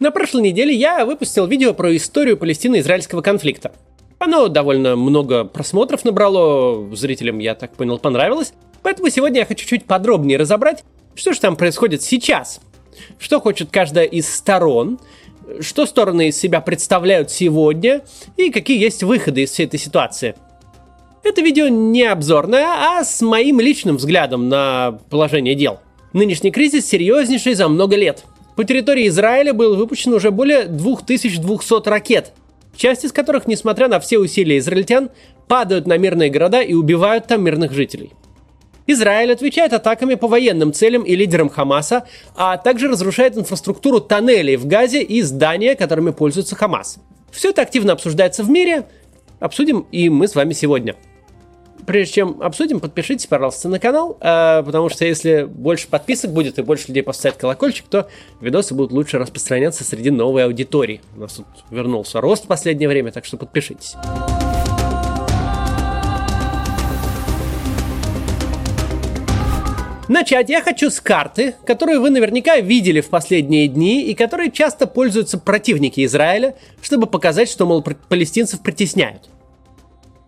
На прошлой неделе я выпустил видео про историю палестино-израильского конфликта. Оно довольно много просмотров набрало, зрителям, я так понял, понравилось. Поэтому сегодня я хочу чуть подробнее разобрать, что же там происходит сейчас. Что хочет каждая из сторон, что стороны из себя представляют сегодня и какие есть выходы из всей этой ситуации. Это видео не обзорное, а с моим личным взглядом на положение дел. Нынешний кризис серьезнейший за много лет – по территории Израиля было выпущено уже более 2200 ракет, часть из которых, несмотря на все усилия израильтян, падают на мирные города и убивают там мирных жителей. Израиль отвечает атаками по военным целям и лидерам Хамаса, а также разрушает инфраструктуру тоннелей в Газе и здания, которыми пользуется Хамас. Все это активно обсуждается в мире, обсудим и мы с вами сегодня – прежде чем обсудим, подпишитесь, пожалуйста, на канал, э, потому что если больше подписок будет и больше людей поставят колокольчик, то видосы будут лучше распространяться среди новой аудитории. У нас тут вернулся рост в последнее время, так что подпишитесь. Начать я хочу с карты, которую вы наверняка видели в последние дни и которой часто пользуются противники Израиля, чтобы показать, что, мол, палестинцев притесняют.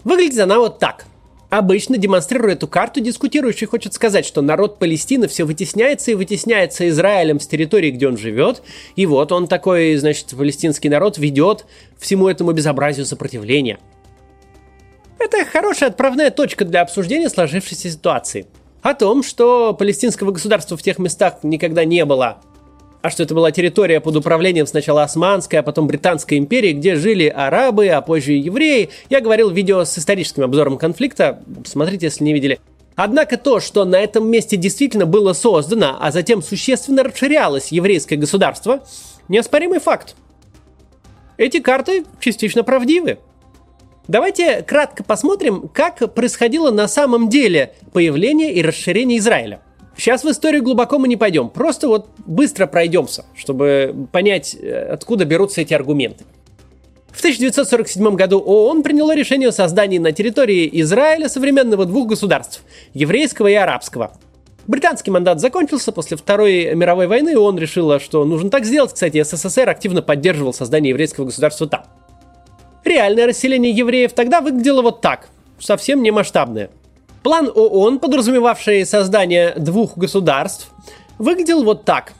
Выглядит она вот так. Обычно, демонстрируя эту карту, дискутирующий хочет сказать, что народ Палестины все вытесняется и вытесняется Израилем с территории, где он живет, и вот он такой, значит, палестинский народ ведет всему этому безобразию сопротивления. Это хорошая отправная точка для обсуждения сложившейся ситуации. О том, что палестинского государства в тех местах никогда не было, а что это была территория под управлением сначала Османской, а потом Британской империи, где жили арабы, а позже евреи. Я говорил видео с историческим обзором конфликта, смотрите, если не видели. Однако то, что на этом месте действительно было создано, а затем существенно расширялось еврейское государство, неоспоримый факт. Эти карты частично правдивы. Давайте кратко посмотрим, как происходило на самом деле появление и расширение Израиля – Сейчас в историю глубоко мы не пойдем, просто вот быстро пройдемся, чтобы понять, э, откуда берутся эти аргументы. В 1947 году ООН приняло решение о создании на территории Израиля современного двух государств – еврейского и арабского. Британский мандат закончился после Второй мировой войны, и ООН решила, что нужно так сделать. Кстати, СССР активно поддерживал создание еврейского государства там. Реальное расселение евреев тогда выглядело вот так, совсем не масштабное – План ООН, подразумевавший создание двух государств, выглядел вот так.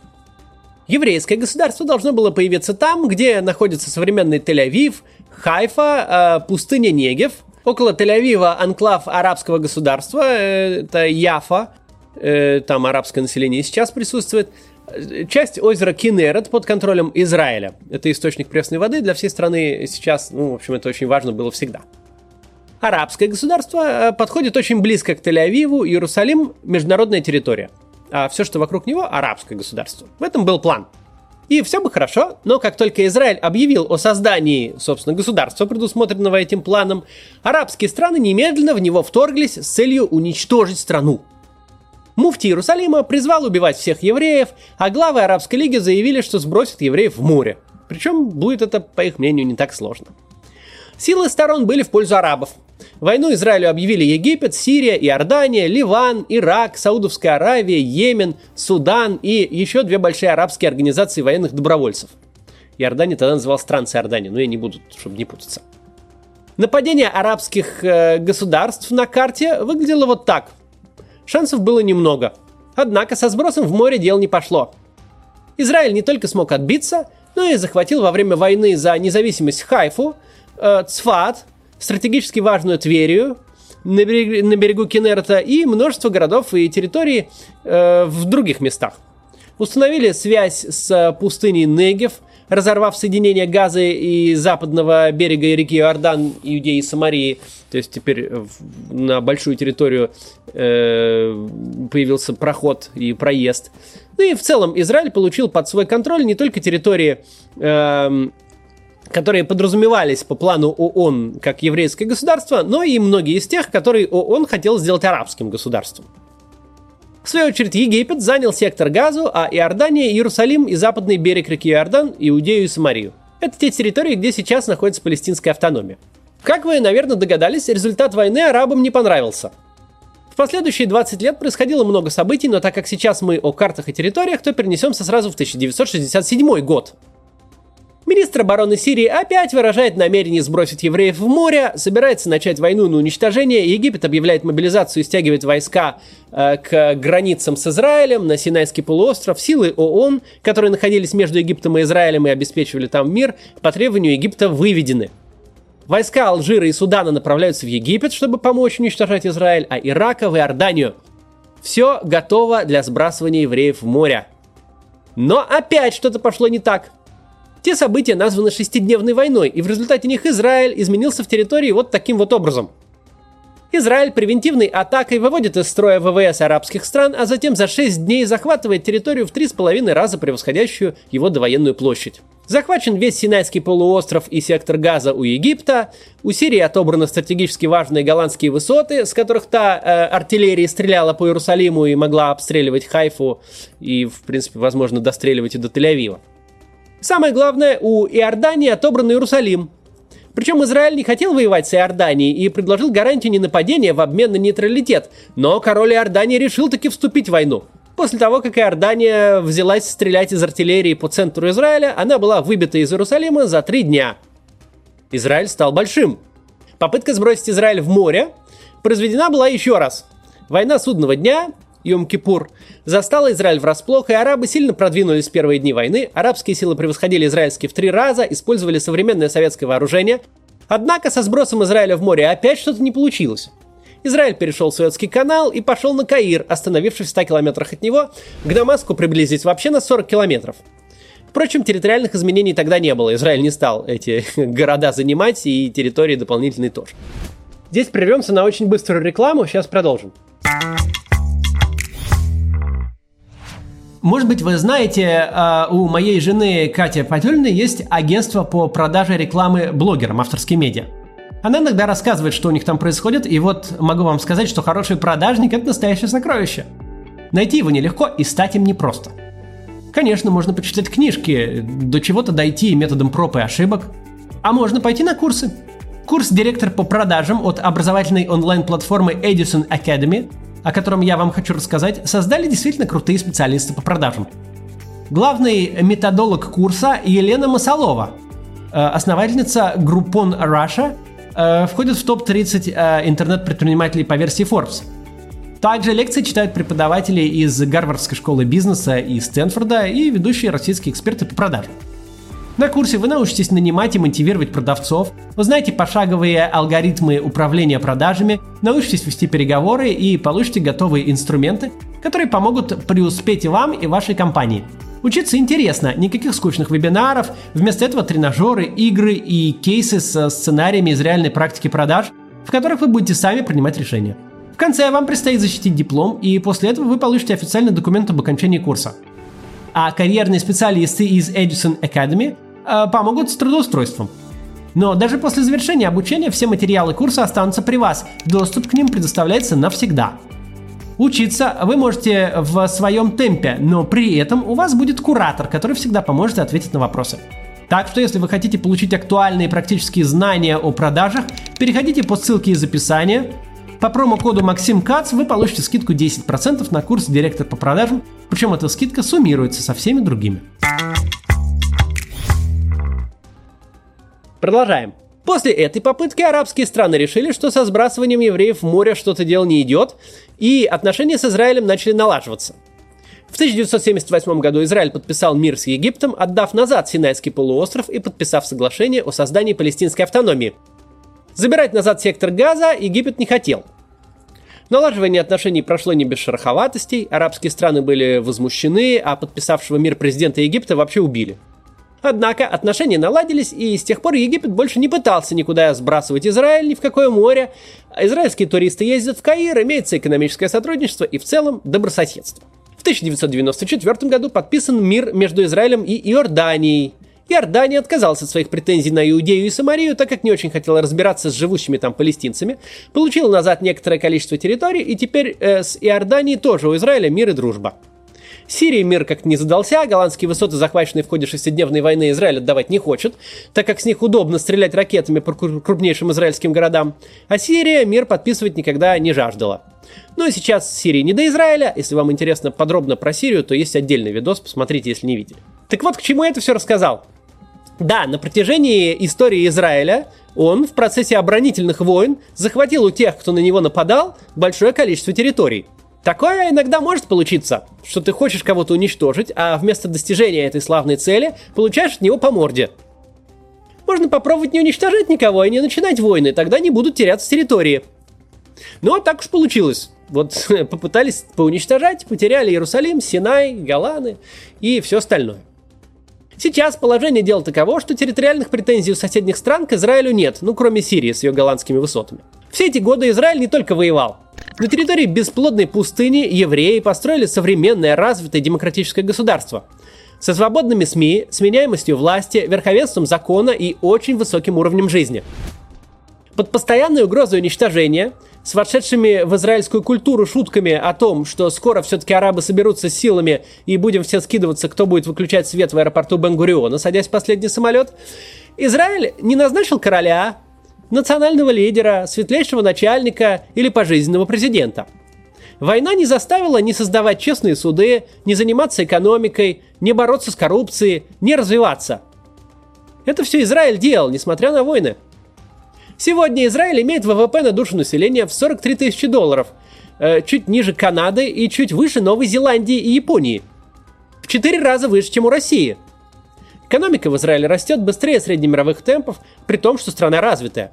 Еврейское государство должно было появиться там, где находится современный Тель-Авив, Хайфа, э, пустыня Негев. Около Тель-Авива анклав арабского государства, э, это Яфа, э, там арабское население сейчас присутствует. Часть озера Кинерет под контролем Израиля. Это источник пресной воды для всей страны сейчас, ну, в общем, это очень важно было всегда арабское государство э, подходит очень близко к Тель-Авиву, Иерусалим – международная территория. А все, что вокруг него – арабское государство. В этом был план. И все бы хорошо, но как только Израиль объявил о создании, собственно, государства, предусмотренного этим планом, арабские страны немедленно в него вторглись с целью уничтожить страну. Муфти Иерусалима призвал убивать всех евреев, а главы Арабской лиги заявили, что сбросят евреев в море. Причем будет это, по их мнению, не так сложно. Силы сторон были в пользу арабов. Войну Израилю объявили Египет, Сирия, Иордания, Ливан, Ирак, Саудовская Аравия, Йемен, Судан и еще две большие арабские организации военных добровольцев. Иордания тогда называлась Трансиордания, но я не буду, чтобы не путаться. Нападение арабских э, государств на карте выглядело вот так. Шансов было немного. Однако со сбросом в море дел не пошло. Израиль не только смог отбиться, но и захватил во время войны за независимость Хайфу, э, Цфат, стратегически важную Тверию на, берег, на берегу Кенерта и множество городов и территорий э, в других местах. Установили связь с пустыней Негев, разорвав соединение Газы и западного берега реки Иордан, Иудеи и Самарии. То есть теперь на большую территорию э, появился проход и проезд. Ну и в целом Израиль получил под свой контроль не только территории э, которые подразумевались по плану ООН как еврейское государство, но и многие из тех, которые ООН хотел сделать арабским государством. В свою очередь, Египет занял сектор Газу, а Иордания, Иерусалим и западный берег реки Иордан, Иудею и Самарию. Это те территории, где сейчас находится палестинская автономия. Как вы, наверное, догадались, результат войны арабам не понравился. В последующие 20 лет происходило много событий, но так как сейчас мы о картах и территориях, то перенесемся сразу в 1967 год – Министр обороны Сирии опять выражает намерение сбросить евреев в море, собирается начать войну на уничтожение. Египет объявляет мобилизацию и стягивает войска э, к границам с Израилем на Синайский полуостров. Силы ООН, которые находились между Египтом и Израилем и обеспечивали там мир, по требованию Египта выведены. Войска Алжира и Судана направляются в Египет, чтобы помочь уничтожать Израиль, а Ирака в Иорданию. Все готово для сбрасывания евреев в море. Но опять что-то пошло не так – те события названы шестидневной войной, и в результате них Израиль изменился в территории вот таким вот образом. Израиль превентивной атакой выводит из строя ВВС арабских стран, а затем за 6 дней захватывает территорию в 3,5 раза превосходящую его довоенную площадь. Захвачен весь Синайский полуостров и сектор Газа у Египта. У Сирии отобраны стратегически важные голландские высоты, с которых та э, артиллерия стреляла по Иерусалиму и могла обстреливать Хайфу и, в принципе, возможно, достреливать и до Тель-Авива. Самое главное, у Иордании отобран Иерусалим. Причем Израиль не хотел воевать с Иорданией и предложил гарантию ненападения в обмен на нейтралитет, но король Иордании решил таки вступить в войну. После того, как Иордания взялась стрелять из артиллерии по центру Израиля, она была выбита из Иерусалима за три дня. Израиль стал большим. Попытка сбросить Израиль в море произведена была еще раз. Война судного дня Йом-Кипур, застала Израиль врасплох, и арабы сильно продвинулись в первые дни войны. Арабские силы превосходили израильские в три раза, использовали современное советское вооружение. Однако со сбросом Израиля в море опять что-то не получилось. Израиль перешел в Суэцкий канал и пошел на Каир, остановившись в 100 километрах от него. К Дамаску приблизились вообще на 40 километров. Впрочем, территориальных изменений тогда не было. Израиль не стал эти города занимать и территории дополнительные тоже. Здесь прервемся на очень быструю рекламу, сейчас продолжим. Может быть, вы знаете, а, у моей жены Кати Потельной есть агентство по продаже рекламы блогерам, авторские медиа. Она иногда рассказывает, что у них там происходит, и вот могу вам сказать, что хороший продажник – это настоящее сокровище. Найти его нелегко и стать им непросто. Конечно, можно почитать книжки, до чего-то дойти методом проб и ошибок. А можно пойти на курсы. Курс «Директор по продажам» от образовательной онлайн-платформы Edison Academy о котором я вам хочу рассказать, создали действительно крутые специалисты по продажам. Главный методолог курса Елена Масалова, э, основательница Groupon Russia, э, входит в топ-30 э, интернет-предпринимателей по версии Forbes. Также лекции читают преподаватели из Гарвардской школы бизнеса и Стэнфорда и ведущие российские эксперты по продажам. На курсе вы научитесь нанимать и мотивировать продавцов, узнаете пошаговые алгоритмы управления продажами, научитесь вести переговоры и получите готовые инструменты, которые помогут преуспеть и вам, и вашей компании. Учиться интересно, никаких скучных вебинаров, вместо этого тренажеры, игры и кейсы со сценариями из реальной практики продаж, в которых вы будете сами принимать решения. В конце вам предстоит защитить диплом, и после этого вы получите официальный документ об окончании курса а карьерные специалисты из Edison Academy э, помогут с трудоустройством. Но даже после завершения обучения все материалы курса останутся при вас. Доступ к ним предоставляется навсегда. Учиться вы можете в своем темпе, но при этом у вас будет куратор, который всегда поможет ответить на вопросы. Так что если вы хотите получить актуальные практические знания о продажах, переходите по ссылке из описания, по промокоду Максим Кац вы получите скидку 10% на курс «Директор по продажам», причем эта скидка суммируется со всеми другими. Продолжаем. После этой попытки арабские страны решили, что со сбрасыванием евреев в море что-то дело не идет, и отношения с Израилем начали налаживаться. В 1978 году Израиль подписал мир с Египтом, отдав назад Синайский полуостров и подписав соглашение о создании палестинской автономии. Забирать назад сектор газа Египет не хотел. Налаживание отношений прошло не без шероховатостей, арабские страны были возмущены, а подписавшего мир президента Египта вообще убили. Однако отношения наладились, и с тех пор Египет больше не пытался никуда сбрасывать Израиль ни в какое море. Израильские туристы ездят в Каир, имеется экономическое сотрудничество и в целом добрососедство. В 1994 году подписан мир между Израилем и Иорданией – Иордания отказалась от своих претензий на Иудею и Самарию, так как не очень хотела разбираться с живущими там палестинцами, получила назад некоторое количество территорий, и теперь э, с Иорданией тоже у Израиля мир и дружба. Сирии мир как-то не задался, голландские высоты, захваченные в ходе шестидневной войны, Израиль отдавать не хочет, так как с них удобно стрелять ракетами по крупнейшим израильским городам, а Сирия мир подписывать никогда не жаждала. Ну и сейчас Сирии не до Израиля, если вам интересно подробно про Сирию, то есть отдельный видос, посмотрите, если не видели. Так вот, к чему я это все рассказал. Да, на протяжении истории Израиля он в процессе оборонительных войн захватил у тех, кто на него нападал, большое количество территорий. Такое иногда может получиться, что ты хочешь кого-то уничтожить, а вместо достижения этой славной цели получаешь от него по морде. Можно попробовать не уничтожать никого и не начинать войны, тогда не будут теряться территории. Но так уж получилось. Вот попытались поуничтожать, потеряли Иерусалим, Синай, Голаны и все остальное. Сейчас положение дел таково, что территориальных претензий у соседних стран к Израилю нет, ну кроме Сирии с ее голландскими высотами. Все эти годы Израиль не только воевал. На территории бесплодной пустыни евреи построили современное, развитое демократическое государство со свободными СМИ, сменяемостью власти, верховенством закона и очень высоким уровнем жизни. Под постоянной угрозой уничтожения – с вошедшими в израильскую культуру шутками о том, что скоро все-таки арабы соберутся силами и будем все скидываться, кто будет выключать свет в аэропорту Бенгуриона, садясь в последний самолет, Израиль не назначил короля, национального лидера, светлейшего начальника или пожизненного президента. Война не заставила ни создавать честные суды, ни заниматься экономикой, ни бороться с коррупцией, ни развиваться. Это все Израиль делал, несмотря на войны. Сегодня Израиль имеет ВВП на душу населения в 43 тысячи долларов, э, чуть ниже Канады и чуть выше Новой Зеландии и Японии. В 4 раза выше, чем у России. Экономика в Израиле растет быстрее среднемировых темпов, при том, что страна развитая.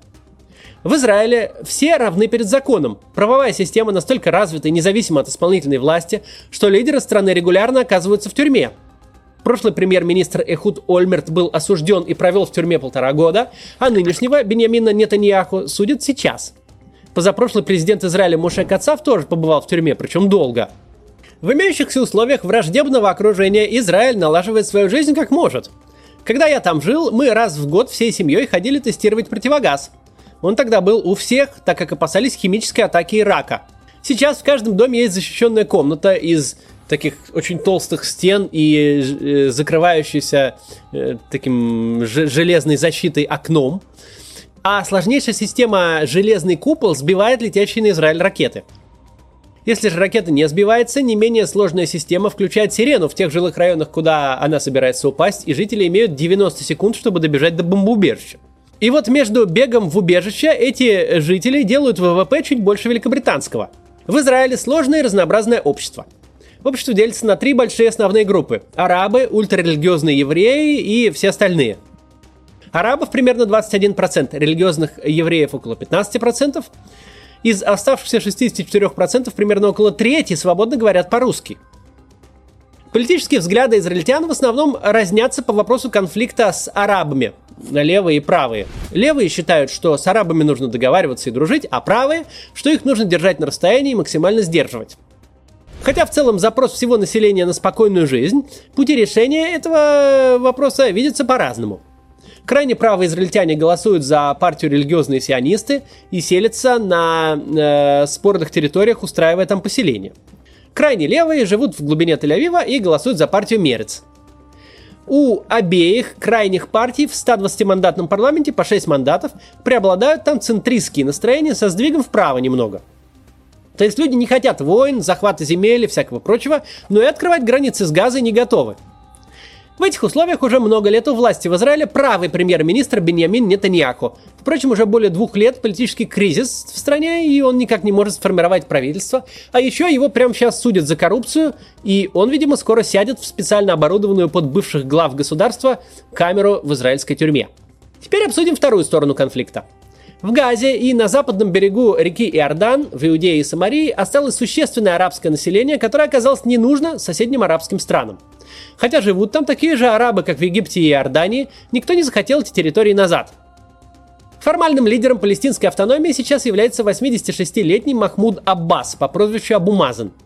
В Израиле все равны перед законом. Правовая система настолько развита и независима от исполнительной власти, что лидеры страны регулярно оказываются в тюрьме – Прошлый премьер-министр Эхуд Ольмерт был осужден и провел в тюрьме полтора года, а нынешнего Беньямина Нетаньяху судят сейчас. Позапрошлый президент Израиля Муше Кацав тоже побывал в тюрьме, причем долго. В имеющихся условиях враждебного окружения Израиль налаживает свою жизнь как может. Когда я там жил, мы раз в год всей семьей ходили тестировать противогаз. Он тогда был у всех, так как опасались химической атаки Ирака. Сейчас в каждом доме есть защищенная комната из таких очень толстых стен и э, закрывающейся э, таким железной защитой окном. А сложнейшая система железный купол сбивает летящие на Израиль ракеты. Если же ракета не сбивается, не менее сложная система включает сирену в тех жилых районах, куда она собирается упасть, и жители имеют 90 секунд, чтобы добежать до бомбоубежища. И вот между бегом в убежище эти жители делают ВВП чуть больше великобританского. В Израиле сложное и разнообразное общество – Общество делится на три большие основные группы. Арабы, ультрарелигиозные евреи и все остальные. Арабов примерно 21%, религиозных евреев около 15%. Из оставшихся 64% примерно около трети свободно говорят по-русски. Политические взгляды израильтян в основном разнятся по вопросу конфликта с арабами, левые и правые. Левые считают, что с арабами нужно договариваться и дружить, а правые, что их нужно держать на расстоянии и максимально сдерживать. Хотя в целом запрос всего населения на спокойную жизнь, пути решения этого вопроса видятся по-разному. Крайне правые израильтяне голосуют за партию религиозные сионисты и селятся на э, спорных территориях, устраивая там поселение. Крайне левые живут в глубине Тель-Авива и голосуют за партию Мерец. У обеих крайних партий в 120-мандатном парламенте по 6 мандатов преобладают там центристские настроения со сдвигом вправо немного – то есть люди не хотят войн, захвата земель и всякого прочего, но и открывать границы с газой не готовы. В этих условиях уже много лет у власти в Израиле правый премьер-министр Беньямин Нетаньяху. Впрочем, уже более двух лет политический кризис в стране, и он никак не может сформировать правительство. А еще его прямо сейчас судят за коррупцию, и он, видимо, скоро сядет в специально оборудованную под бывших глав государства камеру в израильской тюрьме. Теперь обсудим вторую сторону конфликта. В Газе и на западном берегу реки Иордан, в Иудее и Самарии, осталось существенное арабское население, которое оказалось не нужно соседним арабским странам. Хотя живут там такие же арабы, как в Египте и Иордании, никто не захотел эти территории назад. Формальным лидером палестинской автономии сейчас является 86-летний Махмуд Аббас по прозвищу Абумазан –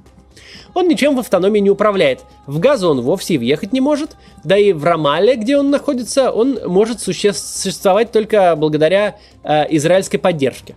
он ничем в автономии не управляет. В Газу он вовсе въехать не может, да и в Рамале, где он находится, он может существовать только благодаря э, израильской поддержке.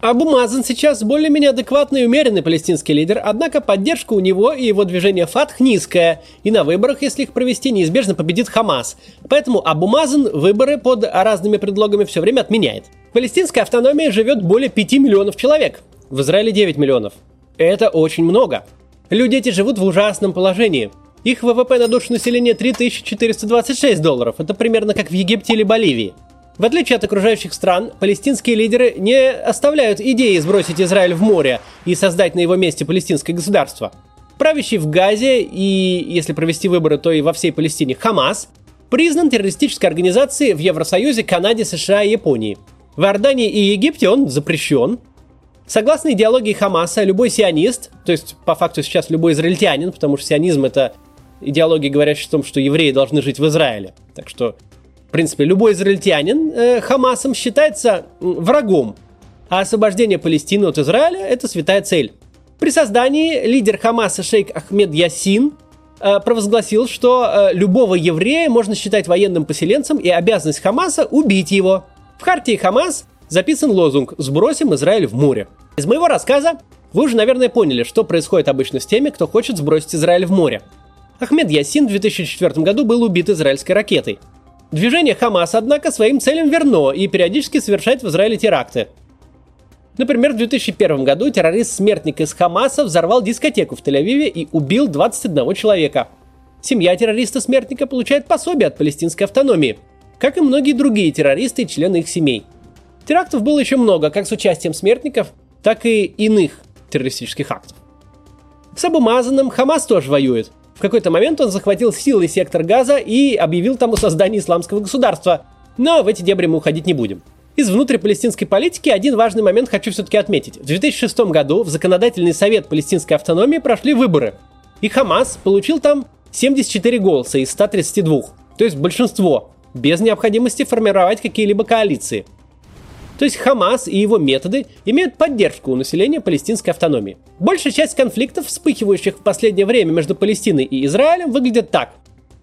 Абу Мазан сейчас более-менее адекватный и умеренный палестинский лидер, однако поддержка у него и его движения ФАТХ низкая, и на выборах, если их провести, неизбежно победит Хамас. Поэтому Абу Мазан выборы под разными предлогами все время отменяет. В палестинской автономии живет более 5 миллионов человек, в Израиле 9 миллионов. Это очень много. Люди эти живут в ужасном положении. Их ВВП на душу населения 3426 долларов. Это примерно как в Египте или Боливии. В отличие от окружающих стран, палестинские лидеры не оставляют идеи сбросить Израиль в море и создать на его месте палестинское государство. Правящий в Газе и, если провести выборы, то и во всей Палестине Хамас признан террористической организацией в Евросоюзе, Канаде, США и Японии. В Иордании и Египте он запрещен. Согласно идеологии Хамаса, любой сионист, то есть по факту сейчас любой израильтянин, потому что сионизм это идеология, говорящая о том, что евреи должны жить в Израиле. Так что, в принципе, любой израильтянин э, Хамасом считается врагом, а освобождение Палестины от Израиля – это святая цель. При создании лидер Хамаса шейх Ахмед Ясин э, провозгласил, что э, любого еврея можно считать военным поселенцем и обязанность Хамаса убить его. В хартии Хамас записан лозунг «Сбросим Израиль в море». Из моего рассказа вы уже, наверное, поняли, что происходит обычно с теми, кто хочет сбросить Израиль в море – Ахмед Ясин в 2004 году был убит израильской ракетой. Движение Хамас, однако, своим целям верно и периодически совершает в Израиле теракты. Например, в 2001 году террорист-смертник из Хамаса взорвал дискотеку в Тель-Авиве и убил 21 человека. Семья террориста-смертника получает пособие от палестинской автономии, как и многие другие террористы и члены их семей. Терактов было еще много, как с участием смертников, так и иных террористических актов. С Абумазаном Хамас тоже воюет – в какой-то момент он захватил силой сектор газа и объявил там о создании исламского государства. Но в эти дебри мы уходить не будем. Из внутрипалестинской политики один важный момент хочу все-таки отметить. В 2006 году в Законодательный совет палестинской автономии прошли выборы. И Хамас получил там 74 голоса из 132. То есть большинство, без необходимости формировать какие-либо коалиции – то есть Хамас и его методы имеют поддержку у населения палестинской автономии. Большая часть конфликтов, вспыхивающих в последнее время между Палестиной и Израилем, выглядит так.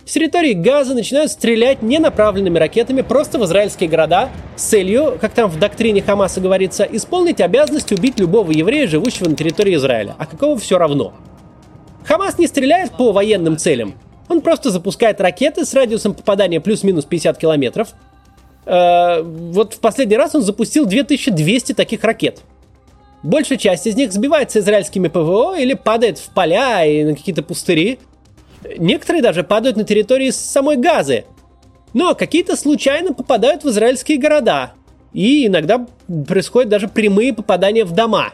С территории Газа начинают стрелять ненаправленными ракетами просто в израильские города с целью, как там в доктрине Хамаса говорится, исполнить обязанность убить любого еврея, живущего на территории Израиля, а какого все равно. Хамас не стреляет по военным целям, он просто запускает ракеты с радиусом попадания плюс-минус 50 километров, Э, вот в последний раз он запустил 2200 таких ракет. Большая часть из них сбивается израильскими ПВО или падает в поля и на какие-то пустыри. Некоторые даже падают на территории самой Газы. Но какие-то случайно попадают в израильские города. И иногда происходят даже прямые попадания в дома.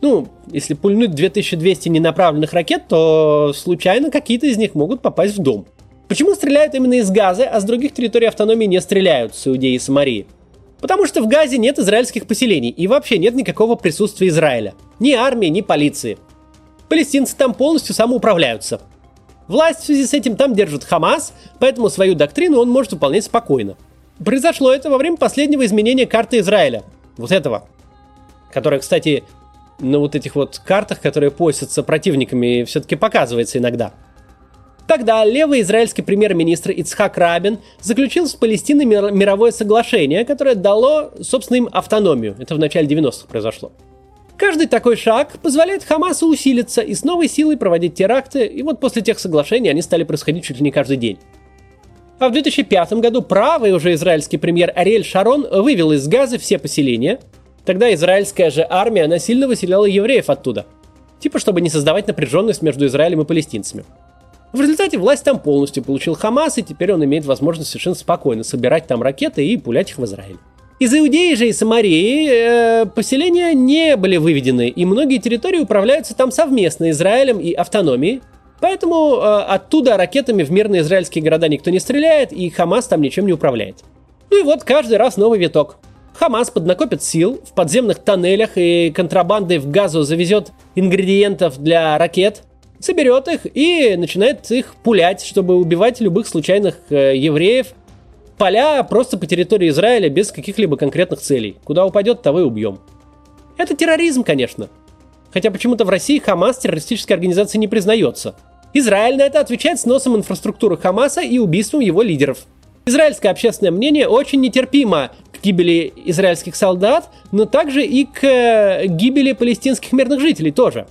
Ну, если пульнуть 2200 ненаправленных ракет, то случайно какие-то из них могут попасть в дом. Почему стреляют именно из Газы, а с других территорий автономии не стреляют с Иудеи и Самарии? Потому что в Газе нет израильских поселений и вообще нет никакого присутствия Израиля. Ни армии, ни полиции. Палестинцы там полностью самоуправляются. Власть в связи с этим там держит Хамас, поэтому свою доктрину он может выполнять спокойно. Произошло это во время последнего изменения карты Израиля. Вот этого. Которая, кстати, на вот этих вот картах, которые постятся противниками, все-таки показывается иногда – Тогда левый израильский премьер-министр Ицхак Рабин заключил с Палестиной мировое соглашение, которое дало, собственно, им автономию. Это в начале 90-х произошло. Каждый такой шаг позволяет Хамасу усилиться и с новой силой проводить теракты, и вот после тех соглашений они стали происходить чуть ли не каждый день. А в 2005 году правый уже израильский премьер Ариэль Шарон вывел из Газы все поселения. Тогда израильская же армия насильно выселяла евреев оттуда. Типа, чтобы не создавать напряженность между Израилем и палестинцами. В результате власть там полностью получил Хамас, и теперь он имеет возможность совершенно спокойно собирать там ракеты и пулять их в Израиль. Из Иудеи же и Самарии э, поселения не были выведены, и многие территории управляются там совместно Израилем и автономией. Поэтому э, оттуда ракетами в мирные израильские города никто не стреляет, и Хамас там ничем не управляет. Ну и вот каждый раз новый виток. Хамас поднакопит сил в подземных тоннелях и контрабандой в газу завезет ингредиентов для ракет – соберет их и начинает их пулять, чтобы убивать любых случайных э, евреев. Поля просто по территории Израиля без каких-либо конкретных целей. Куда упадет, того и убьем. Это терроризм, конечно. Хотя почему-то в России Хамас террористической организацией не признается. Израиль на это отвечает сносом инфраструктуры Хамаса и убийством его лидеров. Израильское общественное мнение очень нетерпимо к гибели израильских солдат, но также и к э, гибели палестинских мирных жителей тоже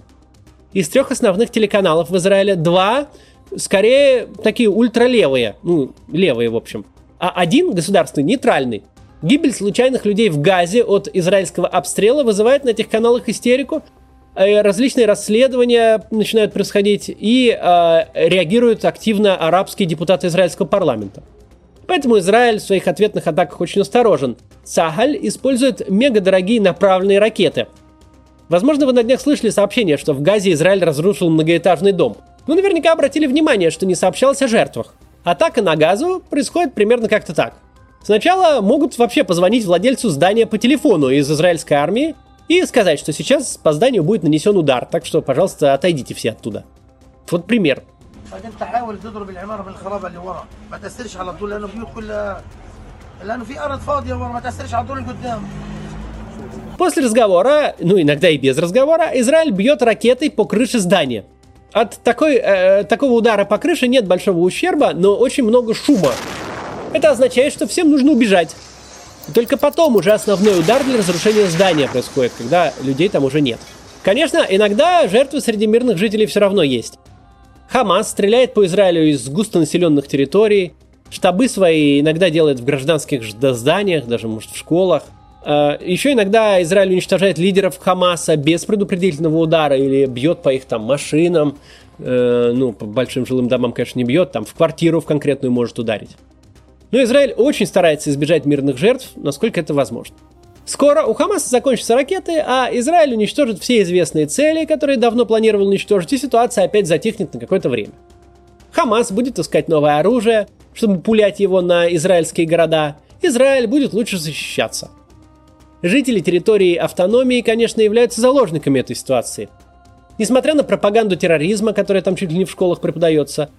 из трех основных телеканалов в Израиле два скорее такие ультралевые, ну, левые, в общем. А один государственный, нейтральный. Гибель случайных людей в Газе от израильского обстрела вызывает на этих каналах истерику. э, различные расследования начинают происходить и э, реагируют активно арабские депутаты израильского парламента. Поэтому Израиль в своих ответных атаках очень осторожен. Сахаль использует мегадорогие направленные ракеты. Возможно, вы на днях слышали сообщение, что в Газе Израиль разрушил многоэтажный дом. Но наверняка обратили внимание, что не сообщалось о жертвах. Атака на Газу происходит примерно как-то так. Сначала могут вообще позвонить владельцу здания по телефону из израильской армии и сказать, что сейчас по зданию будет нанесен удар, так что, пожалуйста, отойдите все оттуда. Вот пример. После разговора, ну иногда и без разговора, Израиль бьет ракетой по крыше здания. От такой, э, такого удара по крыше нет большого ущерба, но очень много шума. Это означает, что всем нужно убежать. И только потом уже основной удар для разрушения здания происходит, когда людей там уже нет. Конечно, иногда жертвы среди мирных жителей все равно есть. Хамас стреляет по Израилю из густонаселенных территорий, штабы свои иногда делает в гражданских зданиях, даже, может, в школах. А, Еще иногда Израиль уничтожает лидеров Хамаса без предупредительного удара или бьет по их там машинам, э, ну, по большим жилым домам, конечно, не бьет, там в квартиру в конкретную может ударить. Но Израиль очень старается избежать мирных жертв, насколько это возможно. Скоро у Хамаса закончатся ракеты, а Израиль уничтожит все известные цели, которые давно планировал уничтожить, и ситуация опять затихнет на какое-то время. Хамас будет искать новое оружие, чтобы пулять его на израильские города. Израиль будет лучше защищаться. Жители территории автономии, конечно, являются заложниками этой ситуации. Несмотря на пропаганду терроризма, которая там чуть ли не в школах преподается,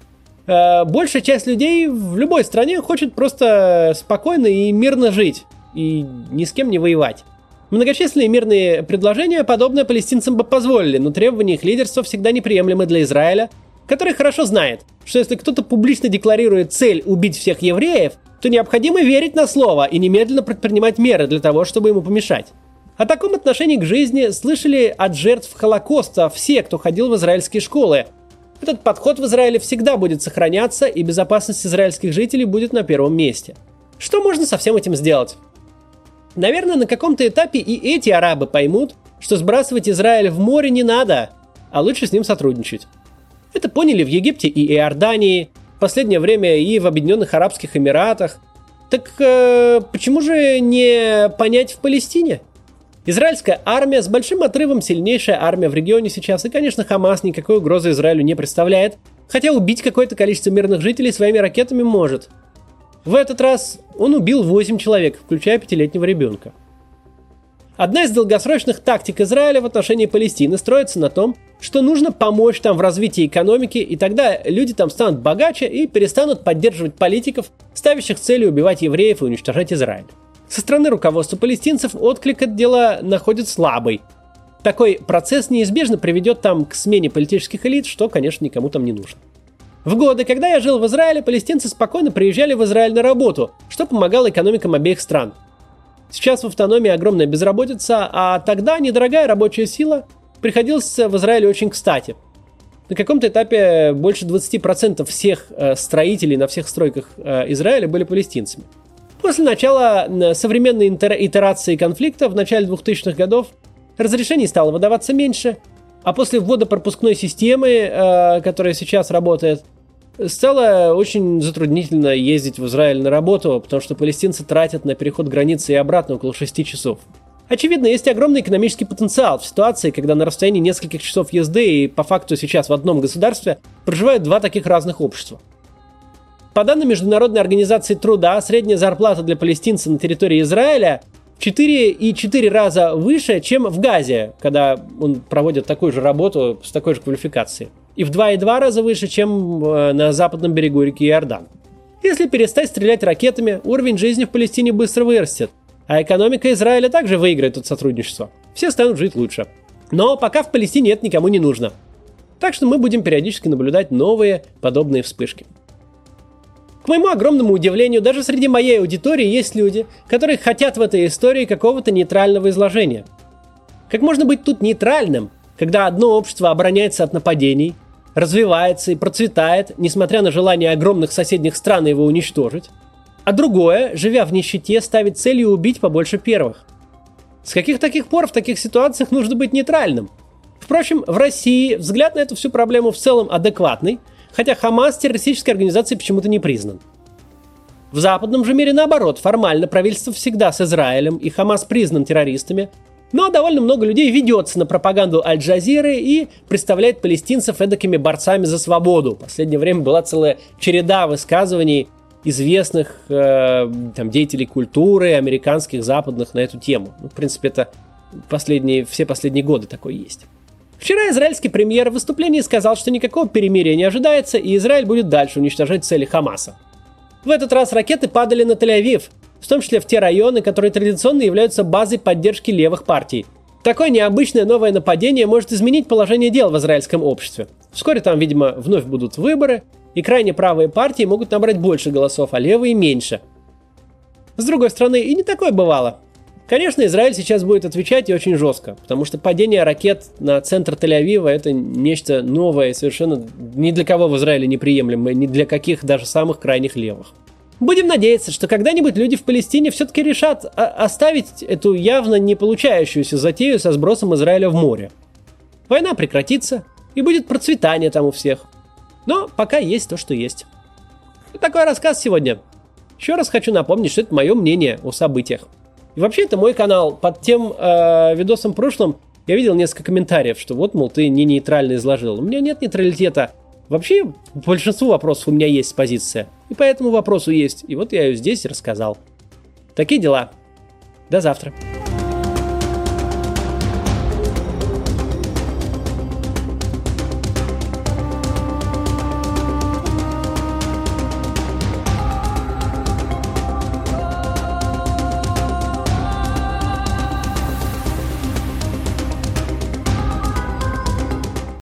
э, большая часть людей в любой стране хочет просто спокойно и мирно жить и ни с кем не воевать. Многочисленные мирные предложения подобное палестинцам бы позволили, но требования их лидерства всегда неприемлемы для Израиля, который хорошо знает, что если кто-то публично декларирует цель убить всех евреев, то необходимо верить на слово и немедленно предпринимать меры для того, чтобы ему помешать. О таком отношении к жизни слышали от жертв Холокоста все, кто ходил в израильские школы. Этот подход в Израиле всегда будет сохраняться, и безопасность израильских жителей будет на первом месте. Что можно со всем этим сделать? Наверное, на каком-то этапе и эти арабы поймут, что сбрасывать Израиль в море не надо, а лучше с ним сотрудничать. Это поняли в Египте и Иордании, в последнее время и в Объединенных Арабских Эмиратах. Так э, почему же не понять в Палестине? Израильская армия с большим отрывом сильнейшая армия в регионе сейчас, и, конечно, Хамас никакой угрозы Израилю не представляет, хотя убить какое-то количество мирных жителей своими ракетами может – в этот раз он убил 8 человек, включая пятилетнего ребенка. Одна из долгосрочных тактик Израиля в отношении Палестины строится на том, что нужно помочь там в развитии экономики, и тогда люди там станут богаче и перестанут поддерживать политиков, ставящих целью убивать евреев и уничтожать Израиль. Со стороны руководства палестинцев отклик от дела находит слабый. Такой процесс неизбежно приведет там к смене политических элит, что, конечно, никому там не нужно. В годы, когда я жил в Израиле, палестинцы спокойно приезжали в Израиль на работу, что помогало экономикам обеих стран. Сейчас в автономии огромная безработица, а тогда недорогая рабочая сила приходилась в Израиле очень кстати. На каком-то этапе больше 20% всех э, строителей на всех стройках э, Израиля были палестинцами. После начала современной итерации конфликта в начале 2000-х годов разрешений стало выдаваться меньше, а после ввода пропускной системы, э, которая сейчас работает, Стало очень затруднительно ездить в Израиль на работу, потому что палестинцы тратят на переход границы и обратно около 6 часов. Очевидно, есть огромный экономический потенциал в ситуации, когда на расстоянии нескольких часов езды и по факту сейчас в одном государстве проживают два таких разных общества. По данным Международной организации труда, средняя зарплата для палестинца на территории Израиля в 4,4 раза выше, чем в Газе, когда он проводит такую же работу с такой же квалификацией и в 2,2 раза выше, чем э, на западном берегу реки Иордан. Если перестать стрелять ракетами, уровень жизни в Палестине быстро вырастет, а экономика Израиля также выиграет от сотрудничества. Все станут жить лучше. Но пока в Палестине это никому не нужно. Так что мы будем периодически наблюдать новые подобные вспышки. К моему огромному удивлению, даже среди моей аудитории есть люди, которые хотят в этой истории какого-то нейтрального изложения. Как можно быть тут нейтральным, когда одно общество обороняется от нападений, развивается и процветает, несмотря на желание огромных соседних стран его уничтожить, а другое, живя в нищете, ставит целью убить побольше первых. С каких таких пор в таких ситуациях нужно быть нейтральным? Впрочем, в России взгляд на эту всю проблему в целом адекватный, хотя Хамас террористической организацией почему-то не признан. В западном же мире наоборот, формально правительство всегда с Израилем, и Хамас признан террористами, но довольно много людей ведется на пропаганду Аль-Джазиры и представляет палестинцев эдакими борцами за свободу. В последнее время была целая череда высказываний известных э, там, деятелей культуры, американских, западных на эту тему. Ну, в принципе, это последние, все последние годы такое есть. Вчера израильский премьер в выступлении сказал, что никакого перемирия не ожидается, и Израиль будет дальше уничтожать цели Хамаса. В этот раз ракеты падали на Тель-Авив, в том числе в те районы, которые традиционно являются базой поддержки левых партий. Такое необычное новое нападение может изменить положение дел в израильском обществе. Вскоре там, видимо, вновь будут выборы, и крайне правые партии могут набрать больше голосов, а левые меньше. С другой стороны, и не такое бывало. Конечно, Израиль сейчас будет отвечать и очень жестко, потому что падение ракет на центр Тель-Авива это нечто новое и совершенно ни для кого в Израиле неприемлемое, ни для каких даже самых крайних левых. Будем надеяться, что когда-нибудь люди в Палестине все-таки решат оставить эту явно не получающуюся затею со сбросом Израиля в море. Война прекратится, и будет процветание там у всех. Но пока есть то, что есть. Такой рассказ сегодня. Еще раз хочу напомнить, что это мое мнение о событиях. И вообще это мой канал. Под тем э, видосом прошлым я видел несколько комментариев, что вот, мол, ты не нейтрально изложил. У меня нет нейтралитета. Вообще, большинству вопросов у меня есть позиция. И по этому вопросу есть. И вот я ее здесь рассказал. Такие дела. До завтра.